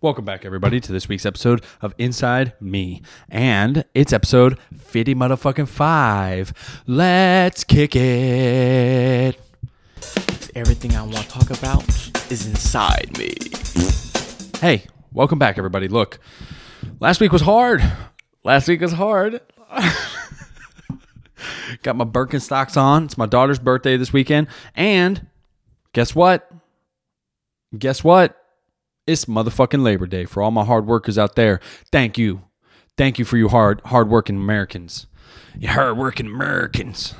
Welcome back, everybody, to this week's episode of Inside Me. And it's episode 50 motherfucking 5. Let's kick it. Everything I want to talk about is inside me. Hey, welcome back, everybody. Look, last week was hard. Last week was hard. Got my Birkenstocks on. It's my daughter's birthday this weekend. And guess what? Guess what? It's motherfucking Labor Day for all my hard workers out there. Thank you. Thank you for you hard hardworking Americans. You hardworking Americans.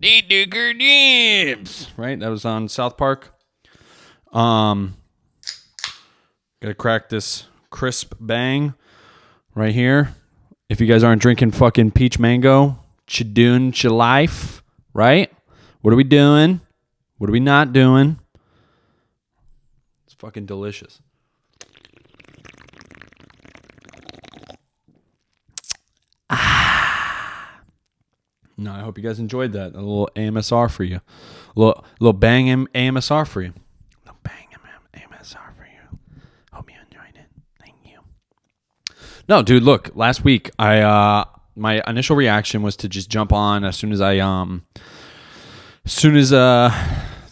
They do good. Right? That was on South Park. Um gotta crack this crisp bang right here. If you guys aren't drinking fucking peach mango, cha doing cha life, right? What are we doing? What are we not doing? It's fucking delicious. No, I hope you guys enjoyed that. A little AMSR for you. A little, little bang M- AMSR for you. Little bang M- AMSR for you. Hope you enjoyed it. Thank you. No, dude, look, last week I uh my initial reaction was to just jump on as soon as I um as soon as uh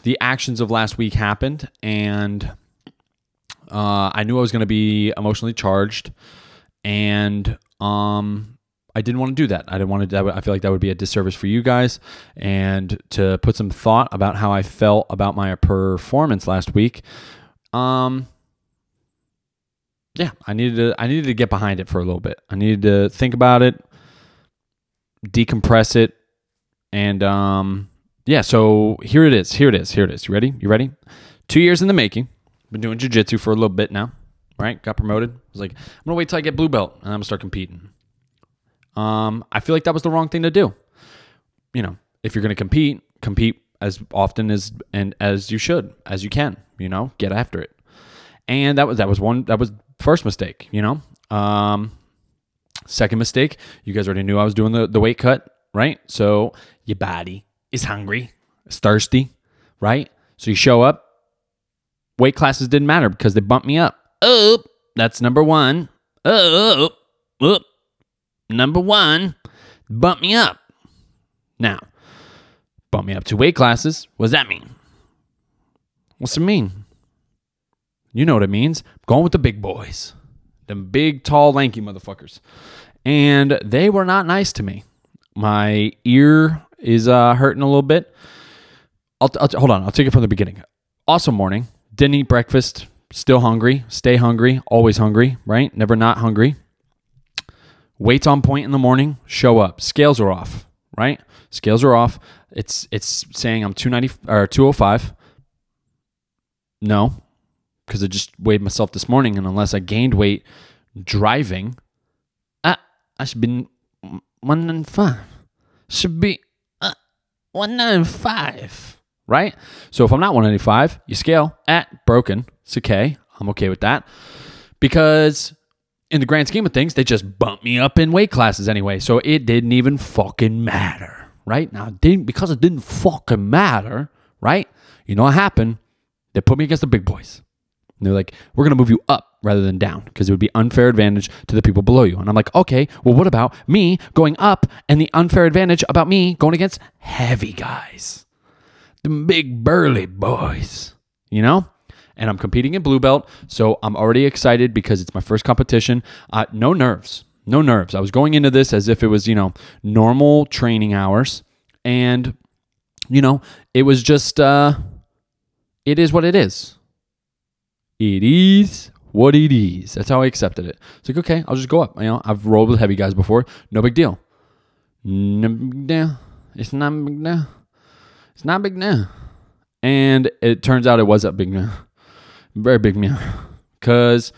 the actions of last week happened and uh I knew I was going to be emotionally charged and um I didn't want to do that. I didn't want to. I feel like that would be a disservice for you guys, and to put some thought about how I felt about my performance last week. Um, yeah, I needed to. I needed to get behind it for a little bit. I needed to think about it, decompress it, and um, yeah. So here it is. Here it is. Here it is. You ready? You ready? Two years in the making. Been doing jujitsu for a little bit now. Right? Got promoted. I was like, I'm gonna wait till I get blue belt, and I'm gonna start competing. Um, I feel like that was the wrong thing to do. You know, if you're going to compete, compete as often as and as you should, as you can. You know, get after it. And that was that was one that was first mistake. You know, um, second mistake. You guys already knew I was doing the the weight cut, right? So your body is hungry, it's thirsty, right? So you show up. Weight classes didn't matter because they bumped me up. Oh, that's number one. Oh, oh number one, bump me up. Now, bump me up to weight classes. What does that mean? What's it mean? You know what it means. I'm going with the big boys, them big, tall, lanky motherfuckers. And they were not nice to me. My ear is uh, hurting a little bit. I'll, I'll, hold on. I'll take it from the beginning. Awesome morning. Didn't eat breakfast. Still hungry. Stay hungry. Always hungry, right? Never not hungry. Weights on point in the morning, show up. Scales are off, right? Scales are off. It's it's saying I'm 290 or 205. No, because I just weighed myself this morning, and unless I gained weight driving, uh, I should be 195. Should be uh, 195, right? So if I'm not 195, you scale at broken. It's okay. I'm okay with that because in the grand scheme of things, they just bumped me up in weight classes anyway. So it didn't even fucking matter, right? Now, it didn't, because it didn't fucking matter, right? You know what happened? They put me against the big boys. And they're like, we're going to move you up rather than down because it would be unfair advantage to the people below you. And I'm like, okay, well, what about me going up and the unfair advantage about me going against heavy guys? The big burly boys, you know? And I'm competing in blue belt. So I'm already excited because it's my first competition. Uh, no nerves, no nerves. I was going into this as if it was, you know, normal training hours. And, you know, it was just, uh, it is what it is. It is what it is. That's how I accepted it. It's like, okay, I'll just go up. You know, I've rolled with heavy guys before. No big deal. No big deal. It's not big deal. It's not big now. And it turns out it was a big deal. Very big meal. Cause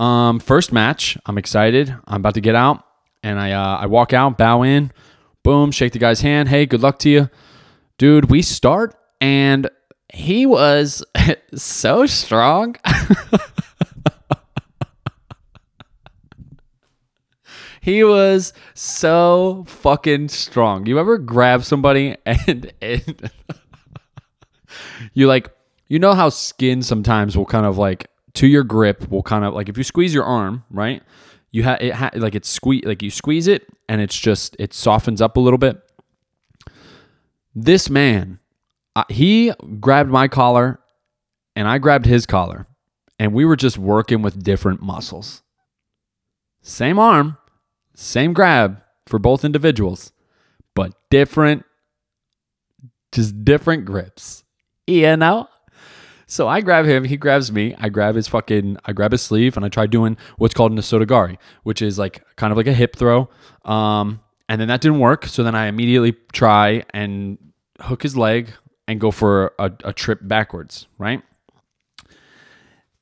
um, first match, I'm excited. I'm about to get out, and I uh, I walk out, bow in, boom, shake the guy's hand. Hey, good luck to you, dude. We start, and he was so strong. he was so fucking strong. You ever grab somebody and, and you like you know how skin sometimes will kind of like to your grip will kind of like if you squeeze your arm, right? You have it ha- like it's squeeze like you squeeze it and it's just it softens up a little bit. This man, uh, he grabbed my collar and I grabbed his collar and we were just working with different muscles. Same arm, same grab for both individuals, but different just different grips. You know? So I grab him, he grabs me, I grab his fucking, I grab his sleeve, and I try doing what's called an osoto gari, which is like kind of like a hip throw. Um, and then that didn't work. So then I immediately try and hook his leg and go for a, a trip backwards, right?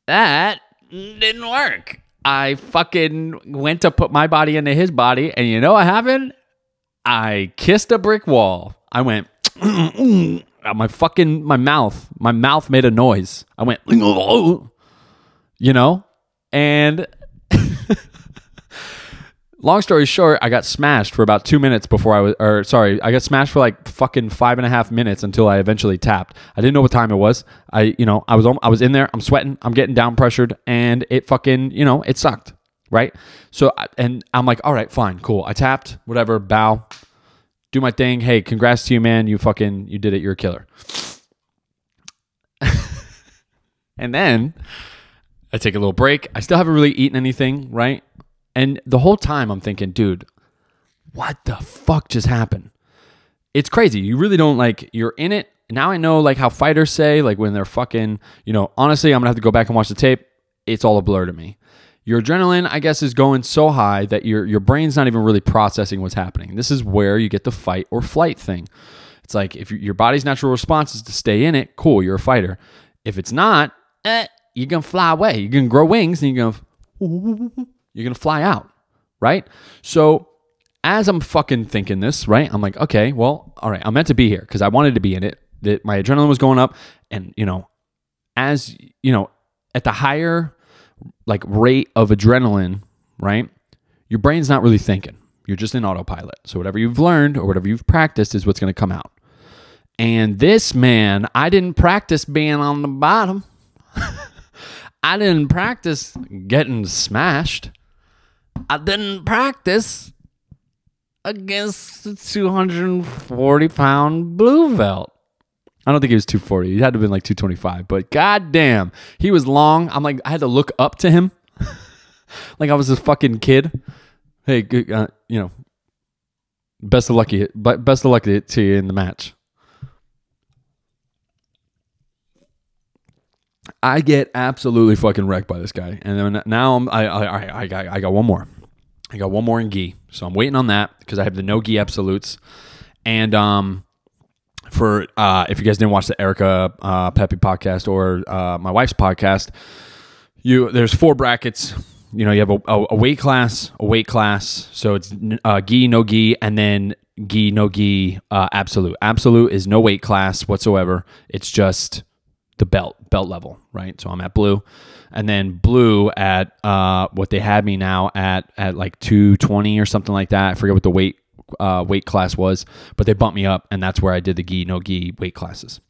That didn't work. I fucking went to put my body into his body, and you know what happened? I kissed a brick wall. I went, Uh, my fucking my mouth, my mouth made a noise. I went, you know, and long story short, I got smashed for about two minutes before I was, or sorry, I got smashed for like fucking five and a half minutes until I eventually tapped. I didn't know what time it was. I, you know, I was, I was in there, I'm sweating, I'm getting down pressured, and it fucking, you know, it sucked, right? So, and I'm like, all right, fine, cool. I tapped, whatever, bow, do my thing. Hey, congrats to you, man. You fucking, you did it. You're a killer. and then I take a little break. I still haven't really eaten anything, right? And the whole time I'm thinking, dude, what the fuck just happened? It's crazy. You really don't like, you're in it. Now I know like how fighters say, like when they're fucking, you know, honestly, I'm gonna have to go back and watch the tape. It's all a blur to me. Your adrenaline, I guess, is going so high that your your brain's not even really processing what's happening. This is where you get the fight or flight thing. It's like if your body's natural response is to stay in it, cool, you're a fighter. If it's not, eh, you're gonna fly away. You're gonna grow wings and you're gonna you're gonna fly out, right? So as I'm fucking thinking this, right? I'm like, okay, well, all right, I'm meant to be here because I wanted to be in it. That my adrenaline was going up, and you know, as you know, at the higher like rate of adrenaline, right? Your brain's not really thinking. You're just in autopilot. So whatever you've learned or whatever you've practiced is what's going to come out. And this man, I didn't practice being on the bottom. I didn't practice getting smashed. I didn't practice against the 240 pound blue belt. I don't think he was 240. He had to have been like 225. But goddamn, he was long. I'm like, I had to look up to him, like I was a fucking kid. Hey, uh, you know, best of luck, best of luck to you in the match. I get absolutely fucking wrecked by this guy, and then now I'm, I, I, I, got, I got one more. I got one more in gi, so I'm waiting on that because I have the no gi absolutes, and um, for uh, if you guys didn't watch the Erica uh, Pepe podcast or uh, my wife's podcast, you there's four brackets. You know, you have a, a, weight class, a weight class. So it's uh, gi, no gi, and then gi, no gi, uh, absolute. Absolute is no weight class whatsoever. It's just the belt, belt level, right? So I'm at blue, and then blue at uh, what they had me now at at like 220 or something like that. I forget what the weight uh, weight class was, but they bumped me up, and that's where I did the gi no gi weight classes.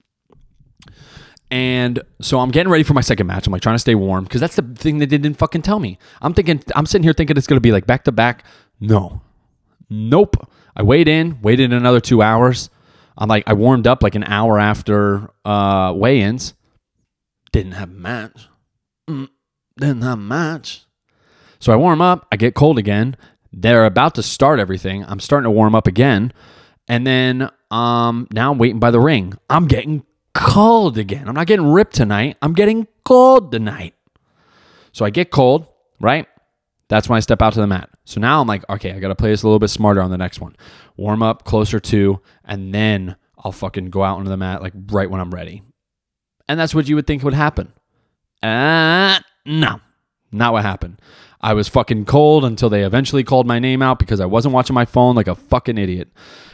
And so I'm getting ready for my second match. I'm like trying to stay warm because that's the thing that they didn't fucking tell me. I'm thinking, I'm sitting here thinking it's going to be like back to back. No, nope. I weighed in, waited another two hours. I'm like, I warmed up like an hour after uh, weigh ins. Didn't have a match. Mm, didn't have a match. So I warm up, I get cold again, they're about to start everything. I'm starting to warm up again. And then um, now I'm waiting by the ring. I'm getting cold again. I'm not getting ripped tonight. I'm getting cold tonight. So I get cold, right? That's when I step out to the mat. So now I'm like, okay, I got to play this a little bit smarter on the next one. Warm up closer to, and then I'll fucking go out onto the mat like right when I'm ready. And that's what you would think would happen. Uh, no, not what happened. I was fucking cold until they eventually called my name out because I wasn't watching my phone like a fucking idiot.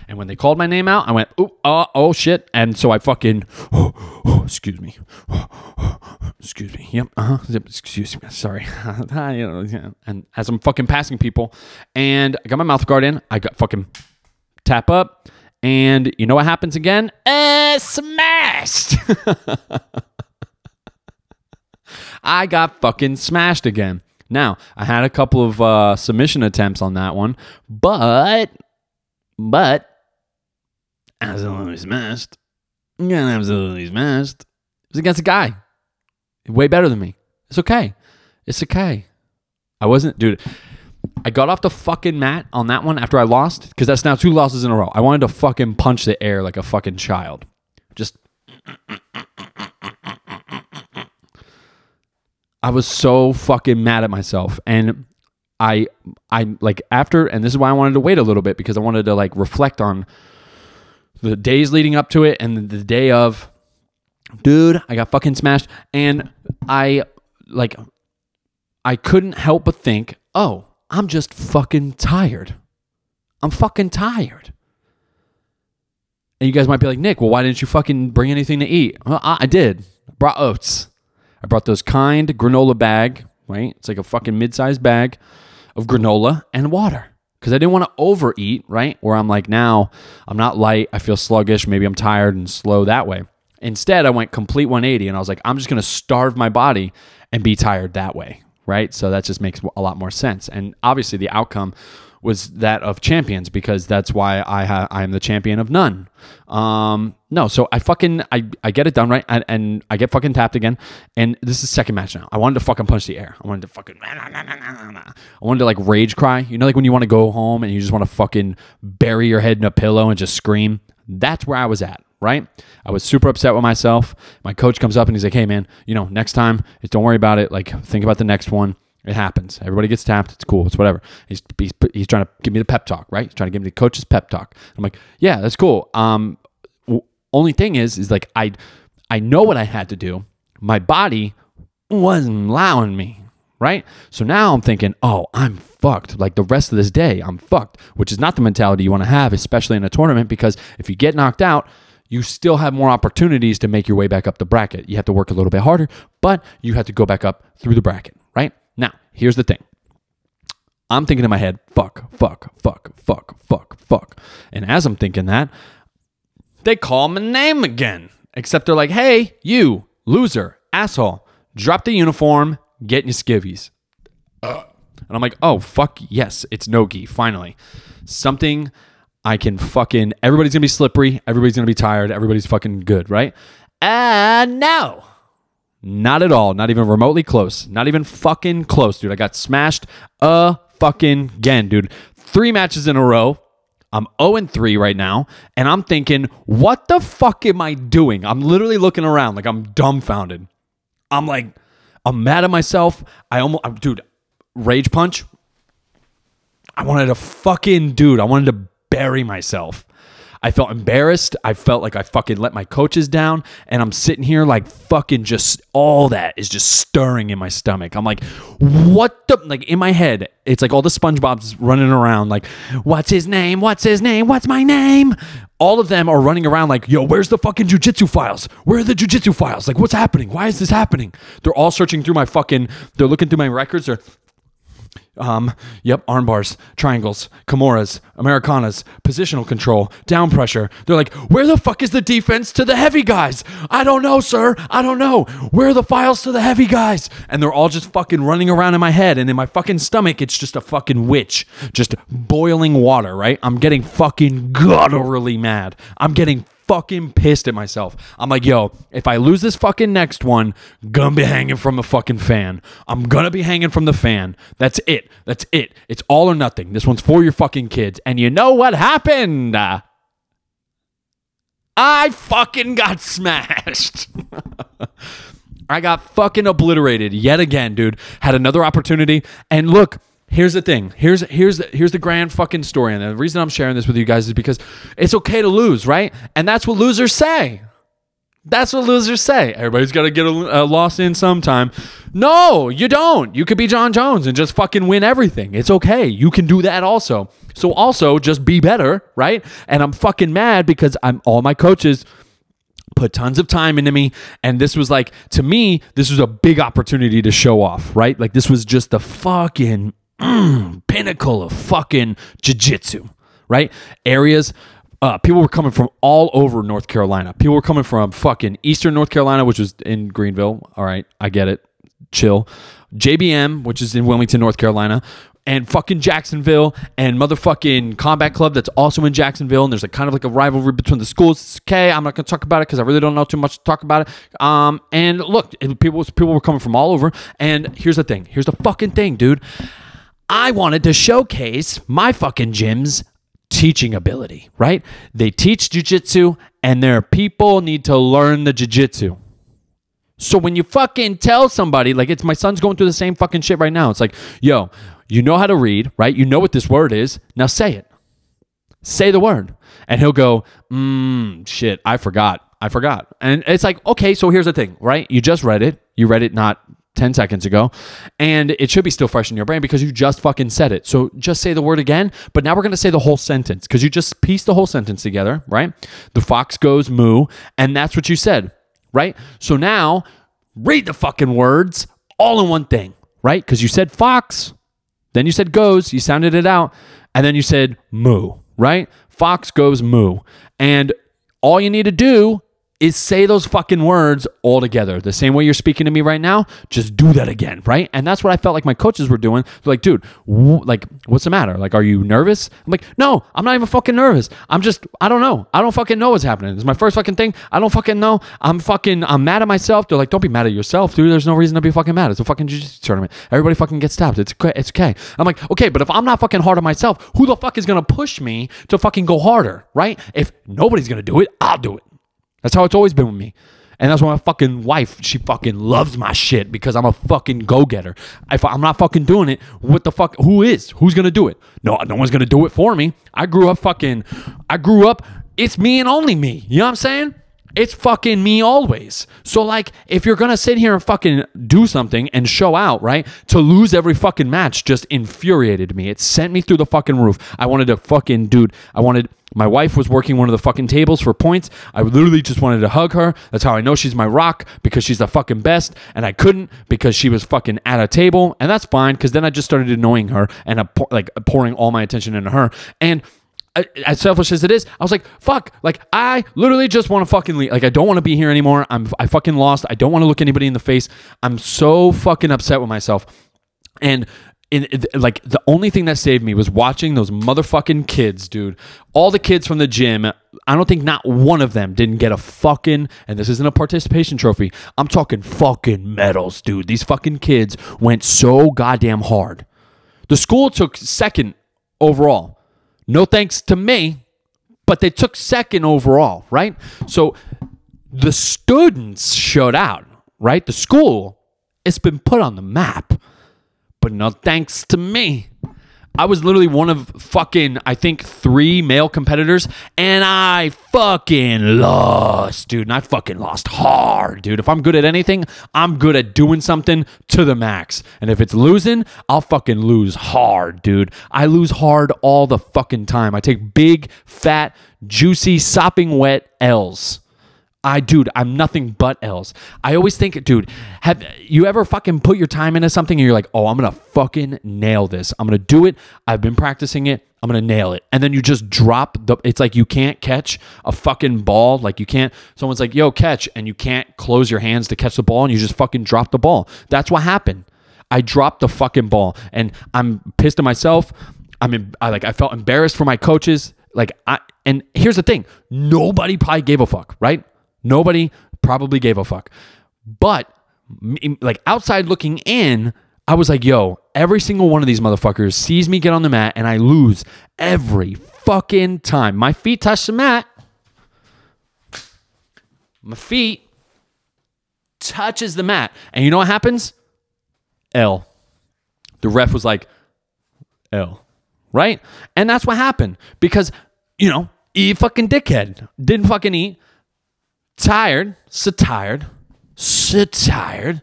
And when they called my name out, I went, oh, oh, oh shit. And so I fucking, oh, oh, excuse me. excuse me. Yep. Uh-huh. Excuse me. Sorry. and as I'm fucking passing people, and I got my mouth guard in, I got fucking tap up. And you know what happens again? Uh, smashed. I got fucking smashed again. Now, I had a couple of uh, submission attempts on that one, but, but, absolutely smashed. Yeah, absolutely smashed. It was against a guy way better than me. It's okay. It's okay. I wasn't, dude. I got off the fucking mat on that one after I lost because that's now two losses in a row. I wanted to fucking punch the air like a fucking child. Just. I was so fucking mad at myself. And I, I like after, and this is why I wanted to wait a little bit because I wanted to like reflect on the days leading up to it and the day of. Dude, I got fucking smashed. And I, like, I couldn't help but think, oh, I'm just fucking tired. I'm fucking tired. And you guys might be like, Nick, well, why didn't you fucking bring anything to eat? Well, I, I did. Brought oats. I brought those kind granola bag, right? It's like a fucking mid-sized bag of granola and water. Because I didn't want to overeat, right? Where I'm like, now I'm not light. I feel sluggish. Maybe I'm tired and slow that way. Instead, I went complete 180 and I was like, I'm just going to starve my body and be tired that way, right? So that just makes a lot more sense. And obviously, the outcome was that of champions because that's why I ha- I'm the champion of none. Um, no, so I fucking I, I get it done right, and, and I get fucking tapped again. And this is second match now. I wanted to fucking punch the air. I wanted to fucking I wanted to like rage cry. You know, like when you want to go home and you just want to fucking bury your head in a pillow and just scream. That's where I was at right? I was super upset with myself. My coach comes up and he's like, "Hey, man, you know, next time, don't worry about it. Like, think about the next one. It happens. Everybody gets tapped. It's cool. It's whatever." He's he's, he's trying to give me the pep talk, right? He's trying to give me the coach's pep talk. I'm like, "Yeah, that's cool." Um, w- only thing is, is like I I know what I had to do. My body wasn't allowing me. Right. So now I'm thinking, oh, I'm fucked. Like the rest of this day, I'm fucked, which is not the mentality you want to have, especially in a tournament, because if you get knocked out, you still have more opportunities to make your way back up the bracket. You have to work a little bit harder, but you have to go back up through the bracket, right? Now, here's the thing. I'm thinking in my head, fuck, fuck, fuck, fuck, fuck, fuck. And as I'm thinking that, they call my name again. Except they're like, hey, you, loser, asshole, drop the uniform, get in your skivvies. And I'm like, oh, fuck, yes, it's Nogi, finally. Something I can fucking, everybody's gonna be slippery, everybody's gonna be tired, everybody's fucking good, right? And no, not at all, not even remotely close, not even fucking close, dude. I got smashed a fucking again, dude. Three matches in a row. I'm 0 and 3 right now, and I'm thinking, what the fuck am I doing? I'm literally looking around like I'm dumbfounded. I'm like, I'm mad at myself. I almost, I'm, dude, rage punch. I wanted to fucking, dude, I wanted to bury myself. I felt embarrassed. I felt like I fucking let my coaches down. And I'm sitting here like fucking just all that is just stirring in my stomach. I'm like, what the? Like in my head, it's like all the SpongeBob's running around like, what's his name? What's his name? What's my name? All of them are running around like, yo, where's the fucking jujitsu files? Where are the jujitsu files? Like, what's happening? Why is this happening? They're all searching through my fucking, they're looking through my records. They're, um, yep, arm bars, triangles, Kimuras, Americanas, positional control, down pressure. They're like, where the fuck is the defense to the heavy guys? I don't know, sir. I don't know. Where are the files to the heavy guys? And they're all just fucking running around in my head. And in my fucking stomach, it's just a fucking witch. Just boiling water, right? I'm getting fucking gutturally mad. I'm getting fucking pissed at myself. I'm like, yo, if I lose this fucking next one, gonna be hanging from a fucking fan. I'm gonna be hanging from the fan. That's it. That's it. It's all or nothing. This one's for your fucking kids. And you know what happened? I fucking got smashed. I got fucking obliterated yet again, dude. Had another opportunity. And look, here's the thing. Here's here's the, here's the grand fucking story. And the reason I'm sharing this with you guys is because it's okay to lose, right? And that's what losers say. That's what losers say. Everybody's got to get a, a loss in sometime. No, you don't. You could be Jon Jones and just fucking win everything. It's okay. You can do that also. So also just be better, right? And I'm fucking mad because I'm all my coaches put tons of time into me and this was like to me this was a big opportunity to show off right like this was just the fucking mm, pinnacle of fucking jiu-jitsu right areas uh, people were coming from all over North Carolina. People were coming from fucking Eastern North Carolina, which was in Greenville. All right, I get it. chill. JBM, which is in Wilmington, North Carolina, and fucking Jacksonville, and motherfucking Combat Club that's also in Jacksonville. And there's a kind of like a rivalry between the schools. It's okay. I'm not gonna talk about it because I really don't know too much to talk about it. Um, and look, people people were coming from all over. And here's the thing. Here's the fucking thing, dude. I wanted to showcase my fucking gym's teaching ability, right? They teach jujitsu and their people need to learn the jujitsu. So when you fucking tell somebody, like it's my son's going through the same fucking shit right now. It's like, yo, you know how to read, right? You know what this word is. Now say it. Say the word. And he'll go, mm, shit, I forgot. I forgot. And it's like, okay, so here's the thing, right? You just read it. You read it not 10 seconds ago. And it should be still fresh in your brain because you just fucking said it. So just say the word again. But now we're going to say the whole sentence because you just pieced the whole sentence together, right? The fox goes moo. And that's what you said, right? So now read the fucking words all in one thing, right? Because you said fox, then you said goes, you sounded it out, and then you said moo, right? Fox goes moo. And all you need to do is say those fucking words all together. The same way you're speaking to me right now, just do that again, right? And that's what I felt like my coaches were doing. They're like, dude, like, what's the matter? Like, are you nervous? I'm like, no, I'm not even fucking nervous. I'm just, I don't know. I don't fucking know what's happening. It's my first fucking thing. I don't fucking know. I'm fucking, I'm mad at myself. They're like, don't be mad at yourself, dude. There's no reason to be fucking mad. It's a fucking jiu-jitsu tournament. Everybody fucking gets stabbed. It's okay. It's okay. I'm like, okay, but if I'm not fucking hard on myself, who the fuck is gonna push me to fucking go harder, right? If nobody's gonna do it, I'll do it. That's how it's always been with me. And that's why my fucking wife, she fucking loves my shit because I'm a fucking go-getter. If I'm not fucking doing it, what the fuck? Who is? Who's gonna do it? No, no one's gonna do it for me. I grew up fucking. I grew up. It's me and only me. You know what I'm saying? It's fucking me always. So like, if you're gonna sit here and fucking do something and show out, right? To lose every fucking match just infuriated me. It sent me through the fucking roof. I wanted to fucking, dude. I wanted. My wife was working one of the fucking tables for points. I literally just wanted to hug her. That's how I know she's my rock because she's the fucking best. And I couldn't because she was fucking at a table. And that's fine because then I just started annoying her and I pour, like pouring all my attention into her. And uh, as selfish as it is, I was like, fuck, like I literally just want to fucking leave. Like I don't want to be here anymore. I'm I fucking lost. I don't want to look anybody in the face. I'm so fucking upset with myself. And in- like the only thing that saved me was watching those motherfucking kids, dude. All the kids from the gym. I don't think not one of them didn't get a fucking. And this isn't a participation trophy. I'm talking fucking medals, dude. These fucking kids went so goddamn hard. The school took second overall. No thanks to me, but they took second overall, right? So the students showed out, right? The school, it's been put on the map, but no thanks to me. I was literally one of fucking, I think, three male competitors, and I fucking lost, dude. And I fucking lost hard, dude. If I'm good at anything, I'm good at doing something to the max. And if it's losing, I'll fucking lose hard, dude. I lose hard all the fucking time. I take big, fat, juicy, sopping wet L's. I, dude, I'm nothing but L's. I always think, dude, have you ever fucking put your time into something and you're like, oh, I'm gonna fucking nail this. I'm gonna do it. I've been practicing it. I'm gonna nail it. And then you just drop the, it's like you can't catch a fucking ball. Like you can't, someone's like, yo, catch. And you can't close your hands to catch the ball and you just fucking drop the ball. That's what happened. I dropped the fucking ball and I'm pissed at myself. I'm in, I like I felt embarrassed for my coaches. Like I and here's the thing, nobody probably gave a fuck, right? Nobody probably gave a fuck. But like outside looking in, I was like, yo, every single one of these motherfuckers sees me get on the mat and I lose every fucking time. My feet touch the mat. My feet touches the mat. And you know what happens? L. The ref was like, L. Right? And that's what happened. Because, you know, you fucking dickhead. Didn't fucking eat. Tired. So tired. So tired.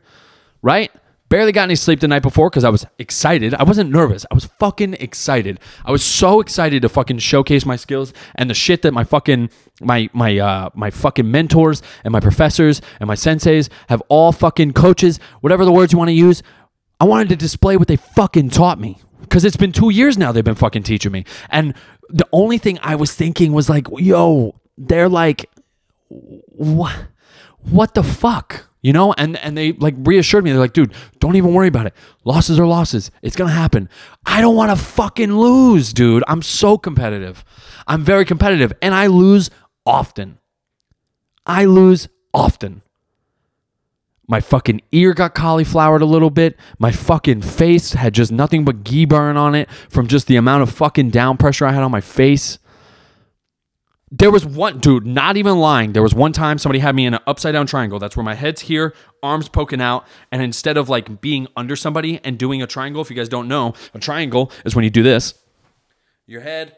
Right? Barely got any sleep the night before because I was excited. I wasn't nervous. I was fucking excited. I was so excited to fucking showcase my skills and the shit that my fucking my my uh my fucking mentors and my professors and my senseis have all fucking coaches, whatever the words you want to use. I wanted to display what they fucking taught me because it's been two years now they've been fucking teaching me. And the only thing I was thinking was like, yo, they're like, what, what the fuck? You know, and and they like reassured me. They're like, dude, don't even worry about it. Losses are losses. It's gonna happen. I don't want to fucking lose, dude. I'm so competitive. I'm very competitive, and I lose often. I lose often. My fucking ear got cauliflowered a little bit. My fucking face had just nothing but gi burn on it from just the amount of fucking down pressure I had on my face. There was one dude, not even lying. There was one time somebody had me in an upside down triangle. That's where my head's here, arms poking out, and instead of like being under somebody and doing a triangle, if you guys don't know, a triangle is when you do this. Your head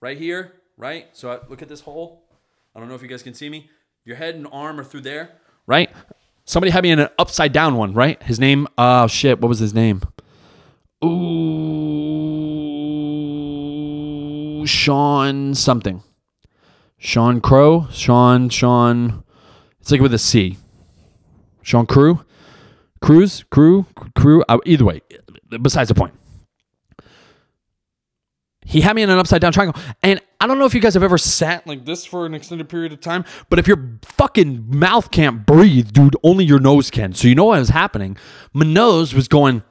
right here, right? So I, look at this hole. I don't know if you guys can see me. Your head and arm are through there, right? Somebody had me in an upside down one, right? His name, oh shit, what was his name? Ooh, Sean something. Sean Crow, Sean, Sean. It's like with a C. Sean Crew, Cruz, Crew, Crew. Uh, either way, besides the point. He had me in an upside down triangle, and I don't know if you guys have ever sat like this for an extended period of time, but if your fucking mouth can't breathe, dude, only your nose can. So you know what was happening? My nose was going.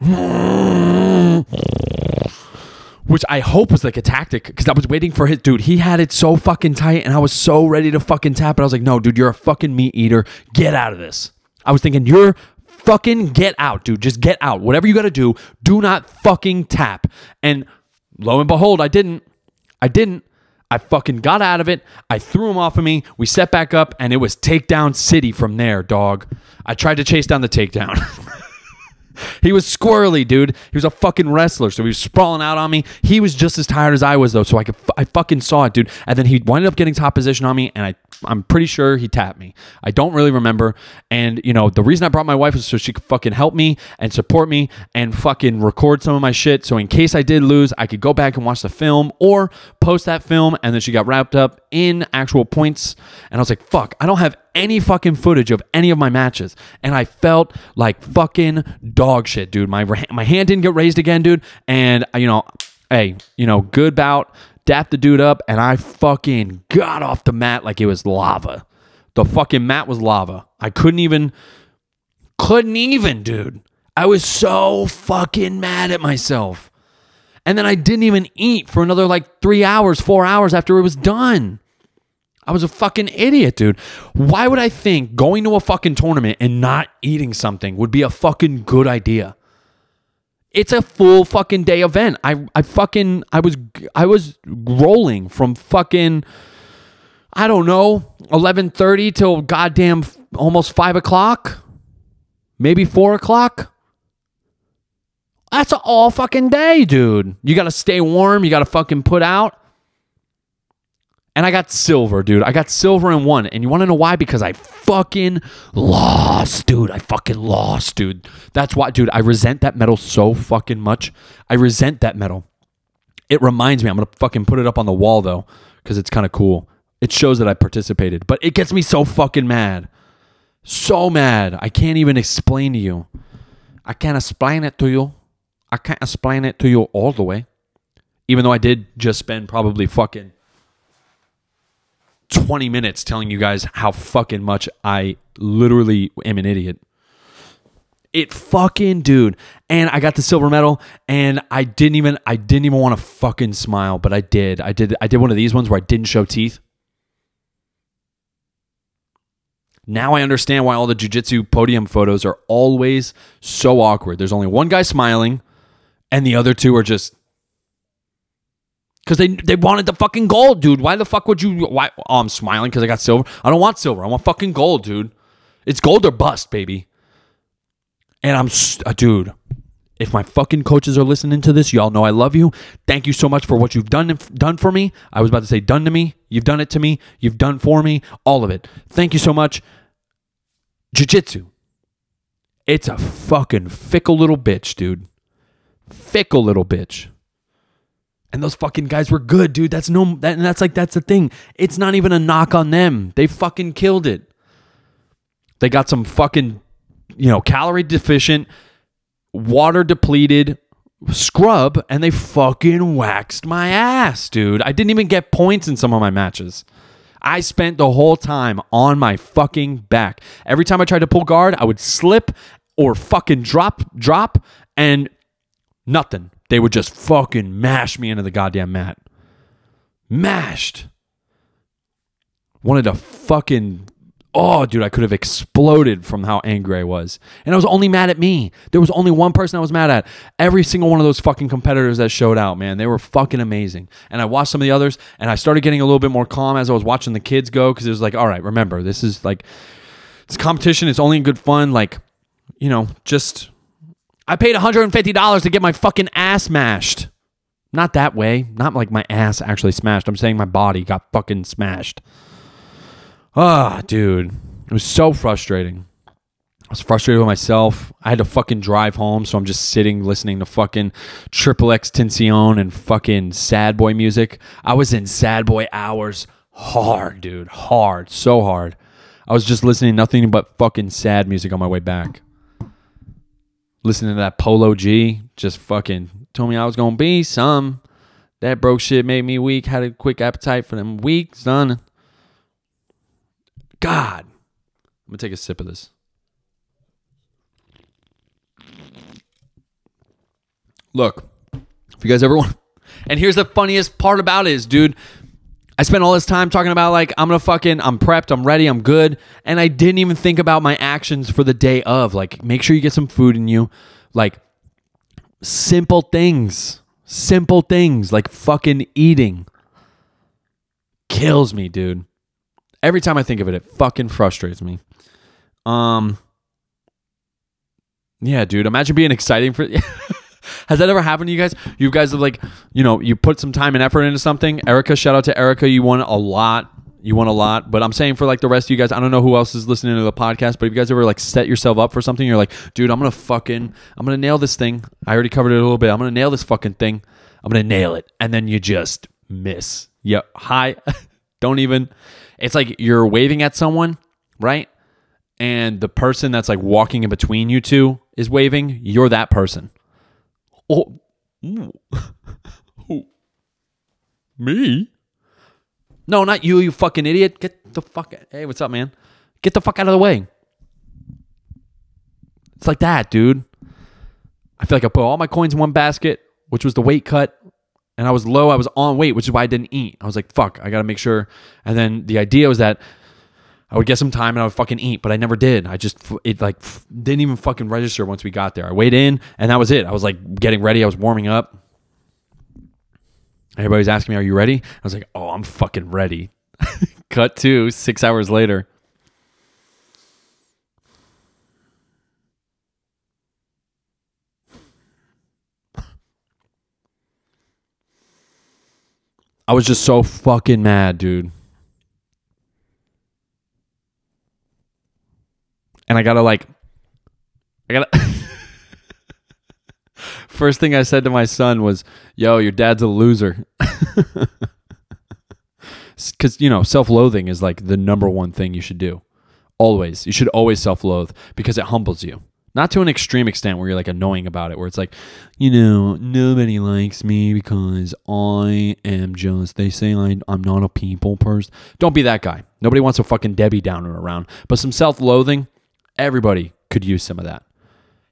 which I hope was like a tactic because I was waiting for his dude. He had it so fucking tight, and I was so ready to fucking tap it. I was like, no, dude, you're a fucking meat eater. Get out of this. I was thinking, you're fucking get out, dude. Just get out. Whatever you got to do, do not fucking tap. And lo and behold, I didn't. I didn't. I fucking got out of it. I threw him off of me. We set back up, and it was takedown city from there, dog. I tried to chase down the takedown. He was squirrely, dude. He was a fucking wrestler, so he was sprawling out on me. He was just as tired as I was, though, so I could, I fucking saw it, dude. And then he wound up getting top position on me, and I, I'm pretty sure he tapped me. I don't really remember. And you know, the reason I brought my wife was so she could fucking help me and support me and fucking record some of my shit. So in case I did lose, I could go back and watch the film or post that film. And then she got wrapped up in actual points, and I was like, fuck, I don't have any fucking footage of any of my matches, and I felt like fucking dog shit, dude. My my hand didn't get raised again, dude, and uh, you know, hey, you know, good bout, dapped the dude up, and I fucking got off the mat like it was lava. The fucking mat was lava. I couldn't even, couldn't even, dude. I was so fucking mad at myself. And then I didn't even eat for another like three hours, four hours after it was done. I was a fucking idiot, dude. Why would I think going to a fucking tournament and not eating something would be a fucking good idea? It's a full fucking day event. I I fucking I was I was rolling from fucking I don't know eleven thirty till goddamn almost five o'clock, maybe four o'clock. That's all fucking day, dude. You got to stay warm. You got to fucking put out. And I got silver, dude. I got silver in one. And you want to know why? Because I fucking lost, dude. I fucking lost, dude. That's why, dude. I resent that medal so fucking much. I resent that medal. It reminds me, I'm going to fucking put it up on the wall, though, because it's kind of cool. It shows that I participated, but it gets me so fucking mad. So mad. I can't even explain to you. I can't explain it to you. I can't explain it to you all the way. Even though I did just spend probably fucking 20 minutes telling you guys how fucking much I literally am an idiot. It fucking dude. And I got the silver medal and I didn't even I didn't even want to fucking smile, but I did. I did I did one of these ones where I didn't show teeth. Now I understand why all the jiu-jitsu podium photos are always so awkward. There's only one guy smiling and the other two are just because they they wanted the fucking gold, dude. Why the fuck would you? Why? Oh, I'm smiling because I got silver. I don't want silver. I want fucking gold, dude. It's gold or bust, baby. And I'm, uh, dude. If my fucking coaches are listening to this, y'all know I love you. Thank you so much for what you've done done for me. I was about to say done to me. You've done it to me. You've done for me. All of it. Thank you so much. Jiu-jitsu. It's a fucking fickle little bitch, dude. Fickle little bitch. And those fucking guys were good, dude. That's no that, and that's like that's the thing. It's not even a knock on them. They fucking killed it. They got some fucking, you know, calorie deficient, water depleted, scrub and they fucking waxed my ass, dude. I didn't even get points in some of my matches. I spent the whole time on my fucking back. Every time I tried to pull guard, I would slip or fucking drop, drop, and nothing. They would just fucking mash me into the goddamn mat. Mashed. Wanted to fucking oh, dude, I could have exploded from how angry I was. And I was only mad at me. There was only one person I was mad at. Every single one of those fucking competitors that showed out, man, they were fucking amazing. And I watched some of the others and I started getting a little bit more calm as I was watching the kids go because it was like, all right, remember, this is like, it's competition. It's only good fun. Like, you know, just, I paid $150 to get my fucking ass mashed. Not that way. Not like my ass actually smashed. I'm saying my body got fucking smashed. Ah, dude. It was so frustrating. I was frustrated with myself. I had to fucking drive home, so I'm just sitting listening to fucking XXXTentacion and fucking sad boy music. I was in sad boy hours hard, dude. Hard. So hard. I was just listening to nothing but fucking sad music on my way back. Listening to that Polo G, just fucking told me I was gonna be some. That broke shit made me weak. Had a quick appetite for them weak, son. God. I'm to take a sip of this. Look, if you guys ever want. And here's the funniest part about it is, dude, I spent all this time talking about like I'm gonna fucking I'm prepped, I'm ready, I'm good, and I didn't even think about my actions for the day of. Like, make sure you get some food in you, like simple things, simple things like fucking eating kills me, dude. Every time I think of it, it fucking frustrates me. Um, yeah, dude. Imagine being exciting for. Has that ever happened to you guys? You guys have like, you know, you put some time and effort into something. Erica, shout out to Erica. You won a lot. You won a lot. But I'm saying for like the rest of you guys, I don't know who else is listening to the podcast, but if you guys ever like set yourself up for something, you're like, dude, I'm gonna fucking, I'm gonna nail this thing. I already covered it a little bit. I'm gonna nail this fucking thing. I'm gonna nail it, and then you just miss. Yep. Hi. don't even it's like you're waving at someone, right? And the person that's like walking in between you two is waving. You're that person. Oh, who? me? No, not you, you fucking idiot. Get the fuck. Hey, what's up, man? Get the fuck out of the way. It's like that, dude. I feel like I put all my coins in one basket, which was the weight cut and I was low. I was on weight, which is why I didn't eat. I was like, fuck, I got to make sure. And then the idea was that I would get some time and I would fucking eat, but I never did. I just, it like didn't even fucking register once we got there. I weighed in and that was it. I was like getting ready. I was warming up. Everybody's asking me, are you ready? I was like, oh, I'm fucking ready. Cut to six hours later. I was just so fucking mad, dude. And I gotta like, I gotta. First thing I said to my son was, "Yo, your dad's a loser." Because you know, self-loathing is like the number one thing you should do. Always, you should always self-loathe because it humbles you. Not to an extreme extent where you're like annoying about it, where it's like, you know, nobody likes me because I am just, they say I, I'm not a people person. Don't be that guy. Nobody wants a fucking Debbie Downer around. But some self loathing, everybody could use some of that.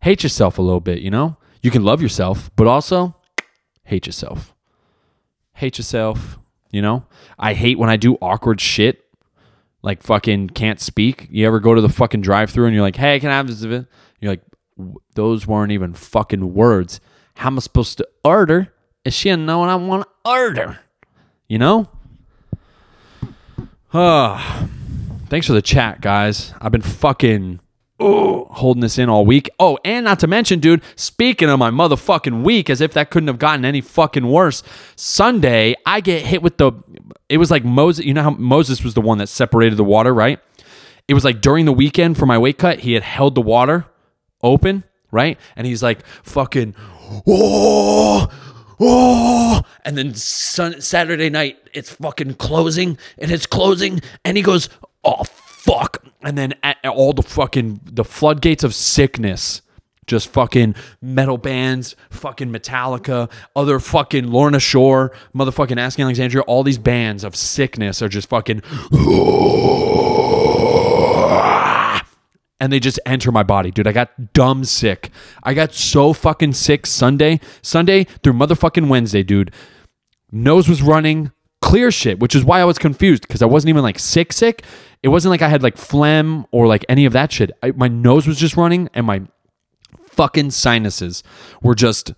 Hate yourself a little bit, you know? You can love yourself, but also hate yourself. Hate yourself, you know? I hate when I do awkward shit like fucking can't speak. You ever go to the fucking drive through and you're like, hey, can I have this? You're like, those weren't even fucking words. How am I supposed to order? Is she know what I want to order? You know? Uh, thanks for the chat, guys. I've been fucking oh, holding this in all week. Oh, and not to mention, dude, speaking of my motherfucking week, as if that couldn't have gotten any fucking worse. Sunday, I get hit with the. It was like Moses. You know how Moses was the one that separated the water, right? It was like during the weekend for my weight cut, he had held the water open, right? And he's like, fucking, oh, oh. And then sun, Saturday night, it's fucking closing and it's closing. And he goes, oh, fuck. And then all the fucking, the floodgates of sickness Just fucking metal bands, fucking Metallica, other fucking Lorna Shore, motherfucking Asking Alexandria. All these bands of sickness are just fucking. and they just enter my body, dude. I got dumb sick. I got so fucking sick Sunday, Sunday through motherfucking Wednesday, dude. Nose was running, clear shit, which is why I was confused because I wasn't even like sick, sick. It wasn't like I had like phlegm or like any of that shit. I, my nose was just running and my fucking sinuses were just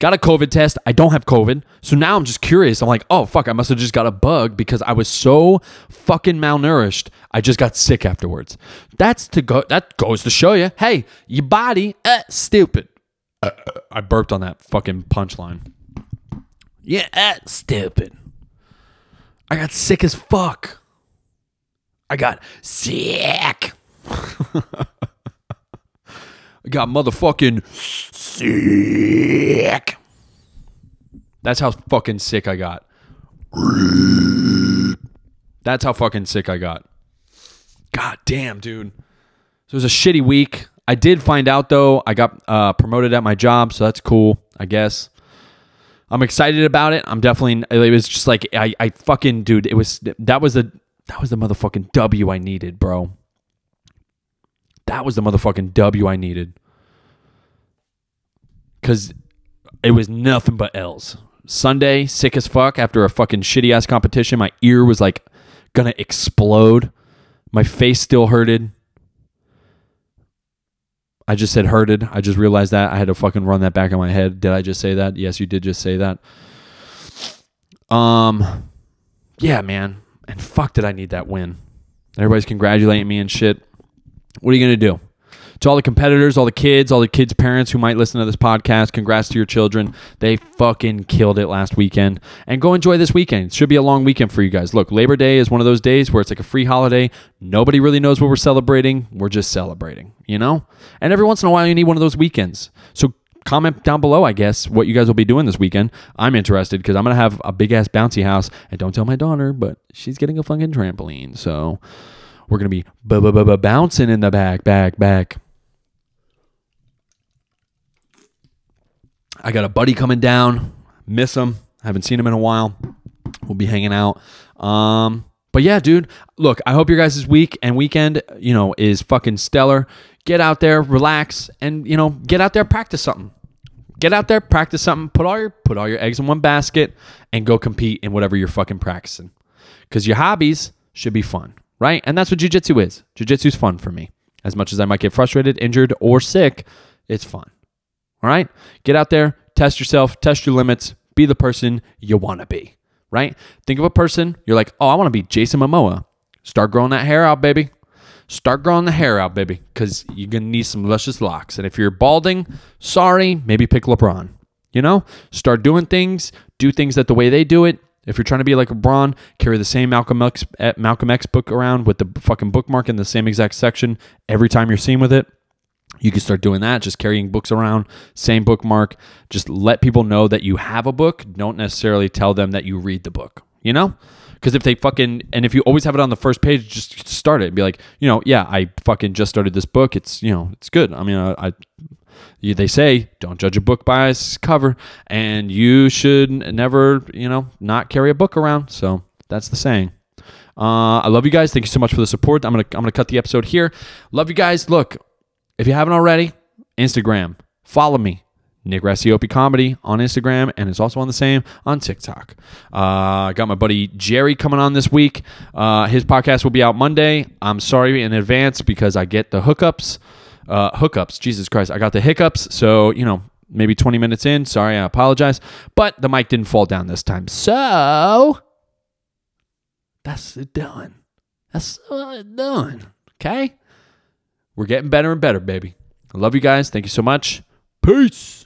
got a COVID test. I don't have COVID. So now I'm just curious. I'm like, oh, fuck, I must have just got a bug because I was so fucking malnourished. I just got sick afterwards. That's to go, that goes to show you, hey, your body, uh, stupid. Uh, I burped on that fucking punchline. Yeah, uh, stupid. I got sick as fuck. I got sick. I got motherfucking sick. That's how fucking sick I got. That's how fucking sick I got. God damn, dude. So it was a shitty week. I did find out though, I got uh, promoted at my job, so that's cool, I guess. I'm excited about it. I'm definitely. It was just like I, I fucking dude. It was that was the that was the motherfucking W I needed, bro. That was the motherfucking W I needed. Cause it was nothing but L's. Sunday, sick as fuck after a fucking shitty ass competition. My ear was like gonna explode. My face still hurted. I just said hurted. I just realized that. I had to fucking run that back in my head. Did I just say that? Yes, you did just say that. Um yeah, man. And fuck did I need that win. Everybody's congratulating me and shit. What are you gonna do? To all the competitors, all the kids, all the kids' parents who might listen to this podcast, congrats to your children. They fucking killed it last weekend. And go enjoy this weekend. It should be a long weekend for you guys. Look, Labor Day is one of those days where it's like a free holiday. Nobody really knows what we're celebrating. We're just celebrating, you know? And every once in a while, you need one of those weekends. So comment down below, I guess, what you guys will be doing this weekend. I'm interested because I'm going to have a big ass bouncy house. And don't tell my daughter, but she's getting a fucking trampoline. So we're going to be bouncing in the back, back, back. I got a buddy coming down. Miss him. Haven't seen him in a while. We'll be hanging out. Um, but yeah, dude. Look, I hope your guys' week and weekend, you know, is fucking stellar. Get out there, relax, and you know, get out there, practice something. Get out there, practice something. Put all your put all your eggs in one basket, and go compete in whatever you're fucking practicing. Because your hobbies should be fun, right? And that's what jujitsu is. Jujitsu is fun for me. As much as I might get frustrated, injured, or sick, it's fun. All right? Get out there, test yourself, test your limits, be the person you want to be, right? Think of a person, you're like, oh, I want to be Jason Momoa. Start growing that hair out, baby. Start growing the hair out, baby, because you're going to need some luscious locks. And if you're balding, sorry, maybe pick LeBron. You know, start doing things, do things that the way they do it. If you're trying to be like LeBron, carry the same Malcolm X, eh, Malcolm X book around with the fucking bookmark in the same exact section every time you're seen with it. You can start doing that, just carrying books around, same bookmark. Just let people know that you have a book. Don't necessarily tell them that you read the book, you know? Because if they fucking, and if you always have it on the first page, just start it and be like, you know, yeah, I fucking just started this book. It's, you know, it's good. I mean, I, I they say don't judge a book by its cover, and you should never, you know, not carry a book around. So that's the saying. Uh, I love you guys. Thank you so much for the support. I'm gonna I'm gonna cut the episode here. Love you guys. Look, if you haven't already, Instagram, follow me. Nick Rassiopi Comedy on Instagram, and it's also on the same on TikTok. Uh, I got my buddy Jerry coming on this week. Uh, his podcast will be out Monday. I'm sorry in advance because I get the hookups. Uh, hookups, Jesus Christ, I got the hiccups. So you know, maybe 20 minutes in. Sorry, I apologize, but the mic didn't fall down this time. So that's it done. That's it done. Okay. We're getting better and better, baby. I love you guys. Thank you so much. Peace.